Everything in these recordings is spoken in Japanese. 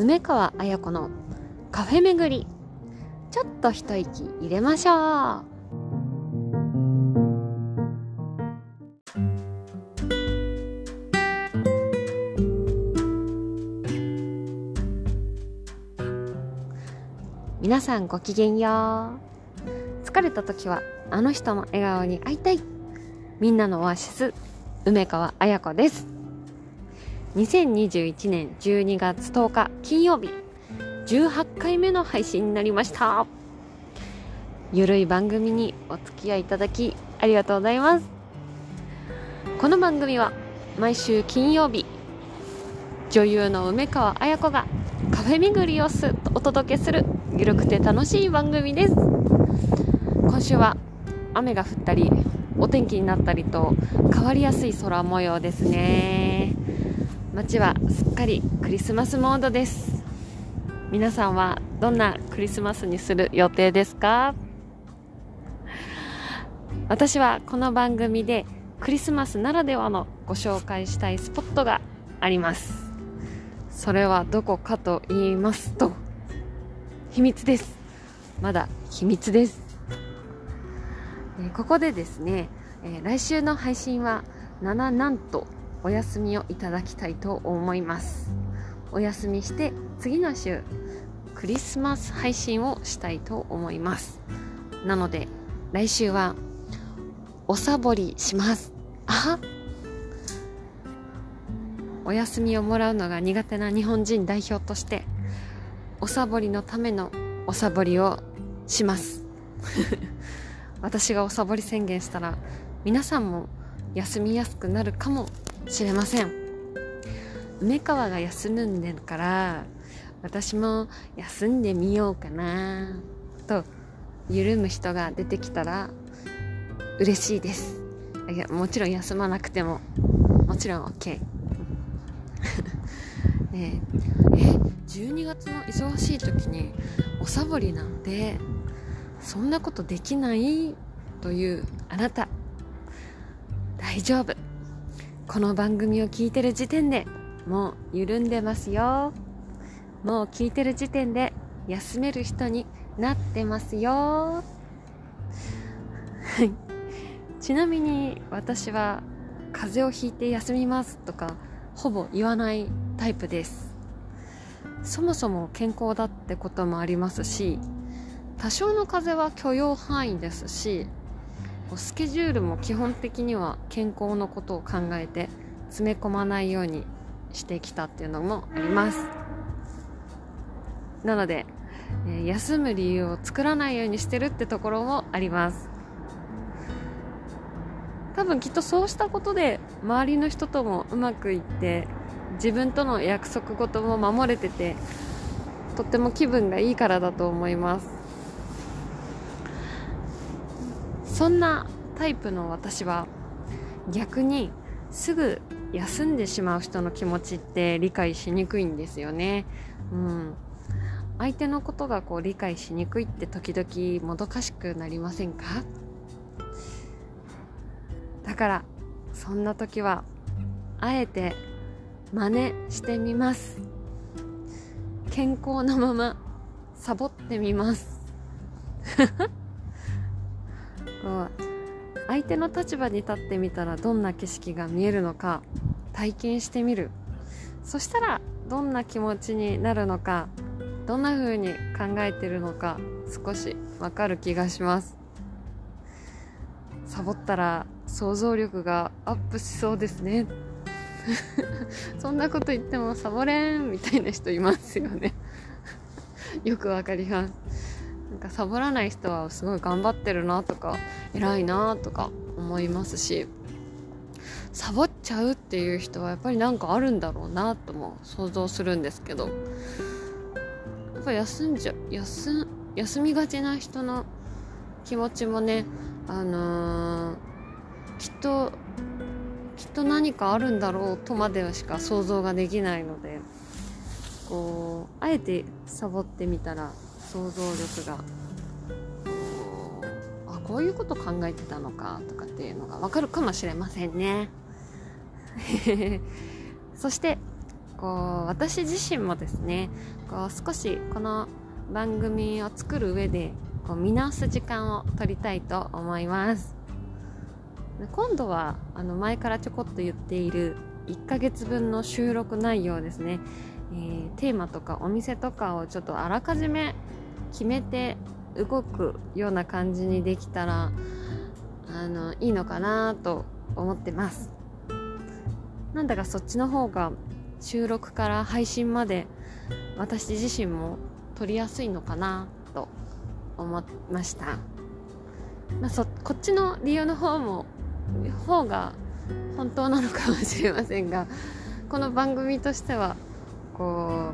梅川綾子のカフェ巡り。ちょっと一息入れましょう。皆さんごきげんよう。疲れた時はあの人の笑顔に会いたい。みんなのオアシス梅川綾子です。2021年12月10日金曜日18回目の配信になりました。ゆるい番組にお付き合いいただきありがとうございます。この番組は毎週金曜日女優の梅川綾子がカフェ巡りをすお届けするゆるくて楽しい番組です。今週は雨が降ったりお天気になったりと変わりやすい空模様ですね。街はすっかりクリスマスモードです。皆さんはどんなクリスマスにする予定ですか？私はこの番組でクリスマスならではのご紹介したいスポットがあります。それはどこかと言いますと秘密です。まだ秘密です。ここでですね、え来週の配信は7なんとお休みをいただきたいと思います。お休みして次の週クリスマス配信をしたいと思います。なので来週はおサボりします。あお休みをもらうのが苦手な日本人代表としておサボりのためのおサボりをします。私がおサボり宣言したら皆さんも休みやすくなるかもしれません。梅川が休んでるから私も休んでみようかなと緩む人が出てきたら嬉しいです。いやもちろん休まなくてももちろん OK ねええ12月の忙しい時におサボりなんてそんなことできない？というあなた。大丈夫。この番組を聞いてる時点でもう緩んでますよ。もう聞いてる時点で休める人になってますよ。ちなみに私は風邪をひいて休みますとかほぼ言わないタイプです。そもそも健康だってこともありますし多少の風邪は許容範囲ですしスケジュールも基本的には健康のことを考えて詰め込まないようにしてきたっていうのもあります。なので、え休む理由を作らないようにしてるってところもあります。多分きっとそうしたことで周りの人ともうまくいって自分との約束事も守れててとっても気分がいいからだと思います。そんなタイプの私は逆にすぐ休んでしまう人の気持ちって理解しにくいんですよね。うん。相手のことがこう理解しにくいって時々もどかしくなりませんか？だからそんな時はあえて真似してみます健康なままサボってみますこう相手の立場に立ってみたらどんな景色が見えるのか体験してみる。そしたらどんな気持ちになるのかどんな風に考えてるのか少しわかる気がします。サボったら想像力がアップしそうですね。そんなこと言ってもサボれんみたいな人いますよね。よくわかります。なんかサボらない人はすごい頑張ってるなとか偉いなとか思いますしサボっちゃうっていう人はやっぱりなんかあるんだろうなとも想像するんですけどやっぱ休んじゃ休休みがちな人の気持ちもねあのー、きっときっと何かあるんだろうとまではしか想像ができないのでこうあえてサボってみたら想像力が。あこういうこと考えてたのかとかっていうのがわかるかもしれませんね。そしてこう私自身もですねこう少しこの番組を作る上でこう見直す時間を取りたいと思います。今度はあの前からちょこっと言っている1ヶ月分の収録内容ですね、えー、テーマとかお店とかをちょっとあらかじめ決めて動くような感じにできたらあのいいのかなと思ってます。なんだかそっちの方が収録から配信まで私自身も撮りやすいのかなと思いました、まあ、そこっちの理由の方も方が本当なのかもしれませんがこの番組としてはこ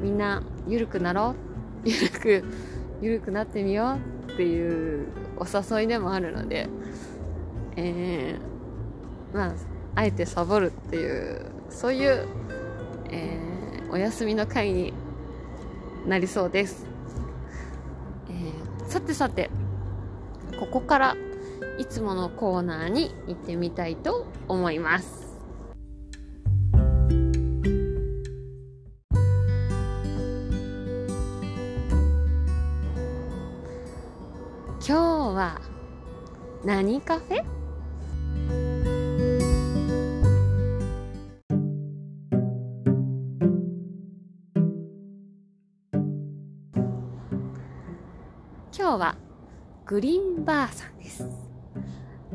うみんな緩くなろう緩く緩くなってみようっていうお誘いでもあるので、えー、まああえてサボるっていうそういう、えー、お休みの会になりそうです、えー、さてさてここからいつものコーナーに行ってみたいと思います。何カフェ？今日はグリーンバーさんです。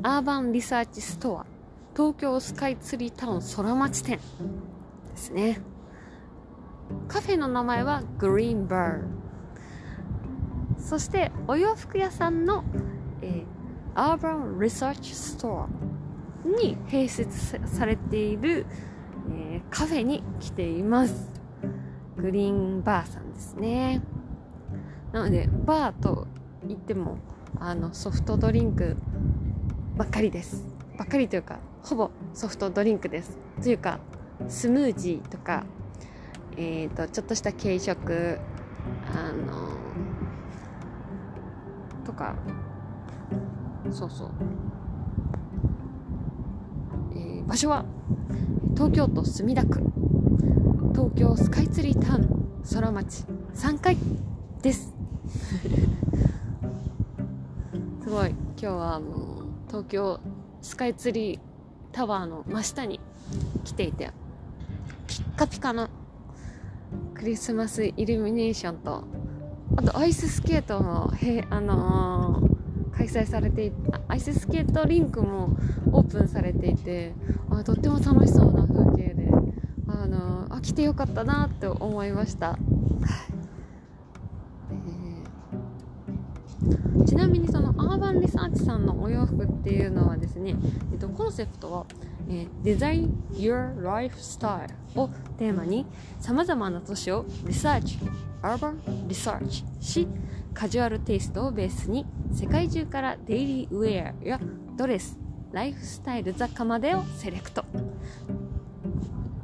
アーバンリサーチストア東京スカイツリータウンソラマチ店ですね。カフェの名前はグリーンバー。そしてお洋服屋さんの、えー、アーバンリサーチストアに併設されている、えー、カフェに来ています。グリーンバーさんですね。なのでバーと言ってもあのソフトドリンクばっかりです。ばっかりというかほぼソフトドリンクです。というかスムージーとかえーと、ちょっとした軽食あのとかそうそう、えー、場所は東京都墨田区。東京スカイツリータウン空町。3階。です。すごい。今日はもう東京スカイツリータワーの真下に来ていてピッカピカのクリスマスイルミネーションとあとアイススケートもへ、あのー、開催されてアイススケートリンクもオープンされていてあとっても楽しそうな風景で、あの、あ来てよかったなって思いました。ちなみにそのアーバンリサーチさんのお洋服っていうのはですね、えっと、コンセプトは、えー、Design Your Lifestyle をテーマにさまざまな都市をリサーチ、アーバンリサーチしカジュアルテイストをベースに世界中からデイリーウェアやドレスライフスタイル雑貨までをセレクト。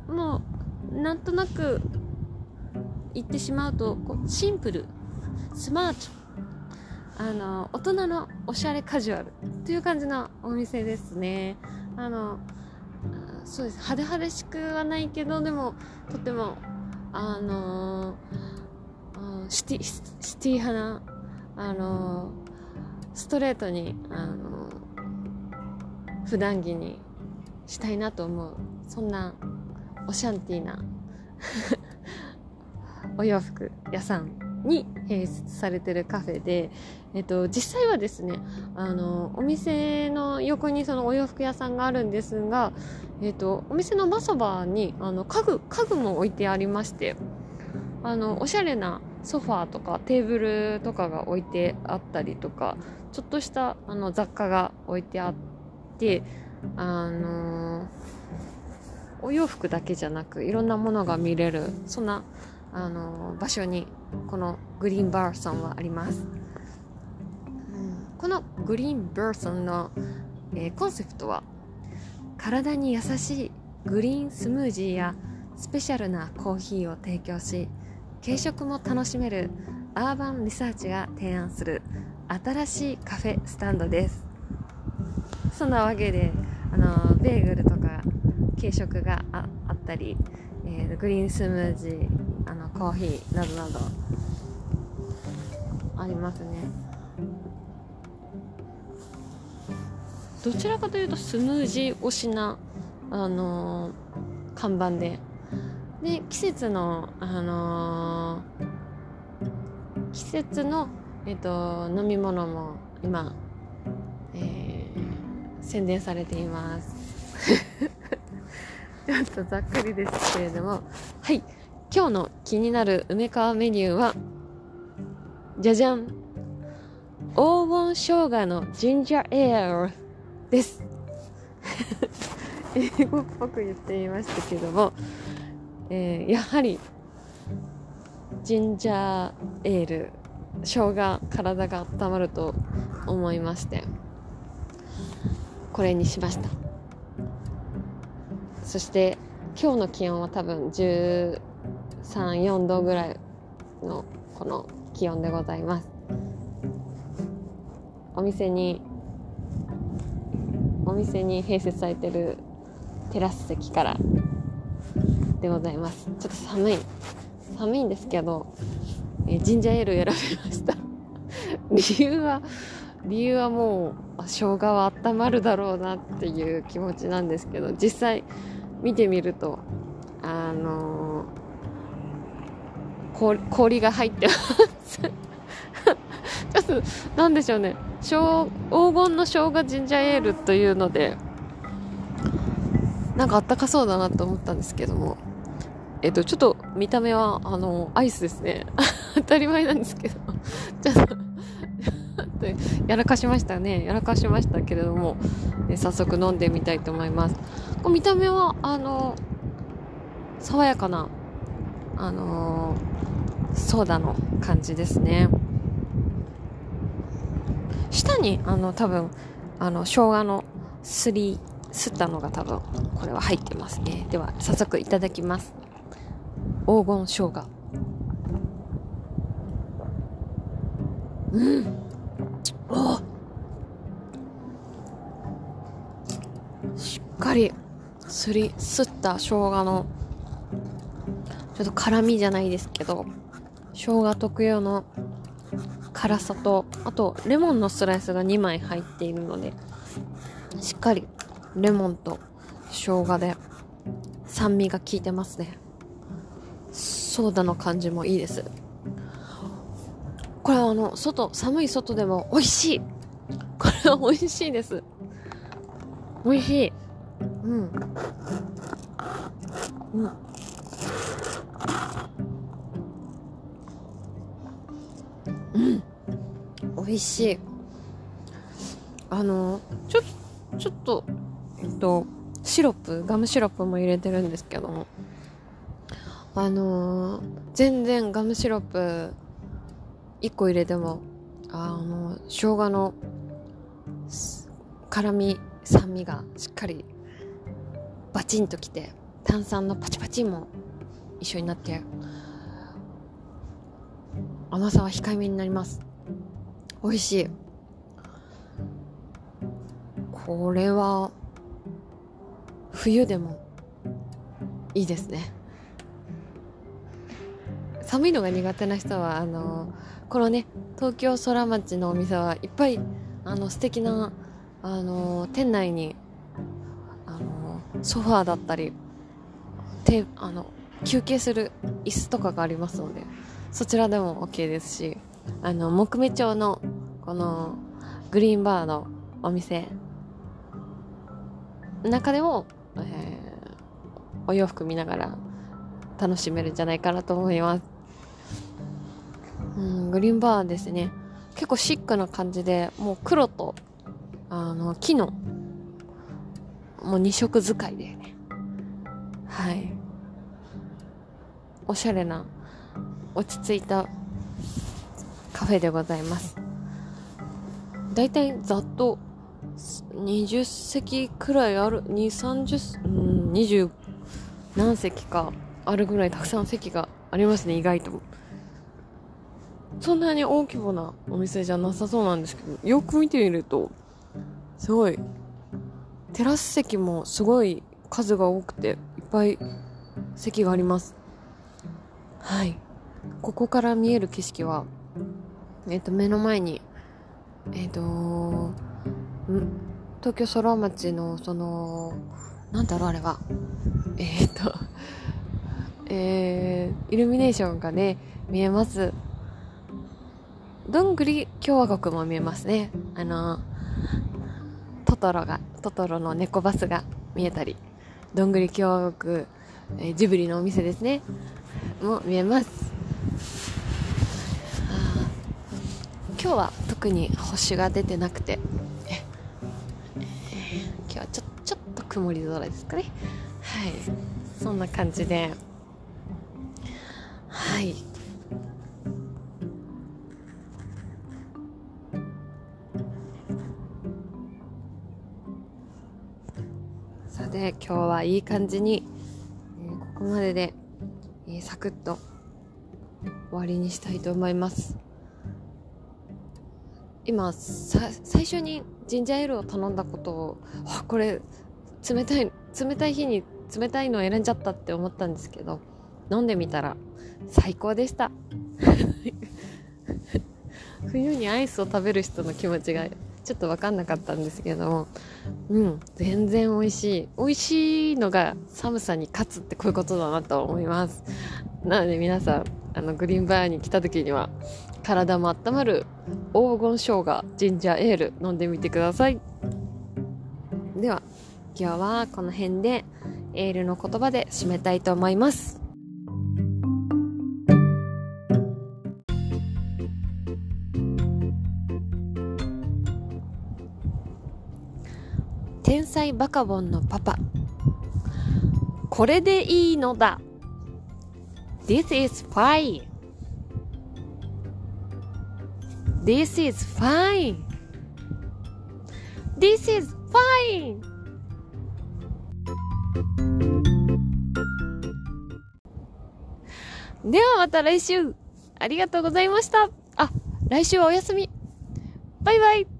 もうなんとなく言ってしまうとこうシンプルスマートあの大人のおしゃれカジュアルという感じのお店ですね。あのそうです。派手派手しくはないけどでもとてもあのシティシティ派なあのストレートにあの普段着にしたいなと思う。そんなオシャンティーな お洋服屋さんに併設されてるカフェで、えっと、実際はですねあのお店の横にそのお洋服屋さんがあるんですが、えっと、お店の真そばにあの家具家具も置いてありましてあのおしゃれなソファーとかテーブルとかが置いてあったりとかちょっとしたあの雑貨が置いてあってあのお洋服だけじゃなくいろんなものが見れるそんなあの場所にこのグリーンバーソンはあります、うん、このグリーンバーソンの、えー、コンセプトは体に優しいグリーンスムージーやスペシャルなコーヒーを提供し軽食も楽しめるアーバンリサーチが提案する新しいカフェスタンドです。そんなわけであのベーグルとか軽食があったりえー、グリーンスムージーあのコーヒーなどなどありますね。どちらかというとスムージー推しな、あのー、看板でで季節の、あのー、季節の、えーと、飲み物も今、えー、宣伝されています。ちょっとざっくりですけれども。はい。今日の気になる梅川メニューはじゃじゃん黄金生姜のジンジャーエールです。英語っぽく言ってみましたけども、えー、やはりジンジャーエール生姜体が温まると思いましてこれにしました。そして今日の気温は多分134度ぐらいのこの気温でございます。お店にお店に併設されてるテラス席からでございます。ちょっと寒い。寒いんですけど、えジンジャーエール選びました。理由は理由はもう生姜は温まるだろうなっていう気持ちなんですけど実際見てみるとあのー、氷が入ってます。ちょっとなんでしょうね。黄金の生姜ジンジャーエールというのでなんかあったかそうだなと思ったんですけども。えっとちょっと見た目はあのアイスですね。当たり前なんですけど。ちょっと やらかしましたね。やらかしましたけれども、え早速飲んでみたいと思います。見た目はあの爽やかなあのソーダの感じですね。下にあの多分あの生姜のすりすったのが多分これは入ってますね。では早速いただきます。黄金生姜。うん。お。しっかりすりすった生姜のちょっと辛みじゃないですけど生姜特有の辛さとあとレモンのスライスが2枚入っているのでしっかりレモンと生姜で酸味が効いてますね。ソーダの感じもいいです。これはあの外寒い外でも美味しい。これは美味しいです。美味しい。うん。うん。うん。美味しい。あのちょちょっとえっとシロップガムシロップも入れてるんですけどもあのー、全然ガムシロップ1個入れてもあの生姜の辛み酸味がしっかりバチンときて炭酸のパチパチも一緒になって甘さは控えめになります。美味しい。これは冬でもいいですね。寒いのが苦手な人はあのこのね東京空町のお店はいっぱいあの素敵なあの店内にあのソファーだったりてあの休憩する椅子とかがありますのでそちらでも OK ですしあの木目調のこのグリーンバーのお店中でも、えー、お洋服見ながら楽しめるんじゃないかなと思います。グリーンバーンですね。結構シックな感じで、もう黒と、あの、木の、もう2色使いでね。はい。おしゃれな、落ち着いたカフェでございます。だいたいざっと20席くらいある、2、30、うん、20何席かあるぐらいたくさん席がありますね、意外と。そんなに大規模なお店じゃなさそうなんですけど、よく見てみると、すごい、テラス席もすごい数が多くて、いっぱい席があります。はい。ここから見える景色はえっ、と目の前にえっ、とん？東京空町のそのなんだろうあれは。えっ、とえー、イルミネーションがね見えます。どんぐり共和国も見えますね。あのトトロがトトロの猫バスが見えたりどんぐり共和国、えー、ジブリのお店ですね。も見えます。今日は特に星が出てなくて、今日はちょちょっと曇り空ですかね。はい。そんな感じで。はい。さて今日はいい感じに、えー、ここまでで、えー、サクッと終わりにしたいと思います。今最初にジンジャーエールを頼んだことをあ これ冷たい冷たい日に冷たいのを選んじゃったって思ったんですけど飲んでみたら最高でした。冬にアイスを食べる人の気持ちがちょっと分かんなかったんですけどもうん全然美味しい。美味しいのが寒さに勝つってこういうことだなと思います。なので皆さんあのグリーンバーに来た時には体も温まる黄金生姜ジンジャーエール飲んでみてください。では今日はこの辺でエールの言葉で締めたいと思います。才バカボンのパパ。これでいいのだ。This is fine. This is fine. This is fine. ではまた来週。ありがとうございました。あ、来週はお休み。バイバイ。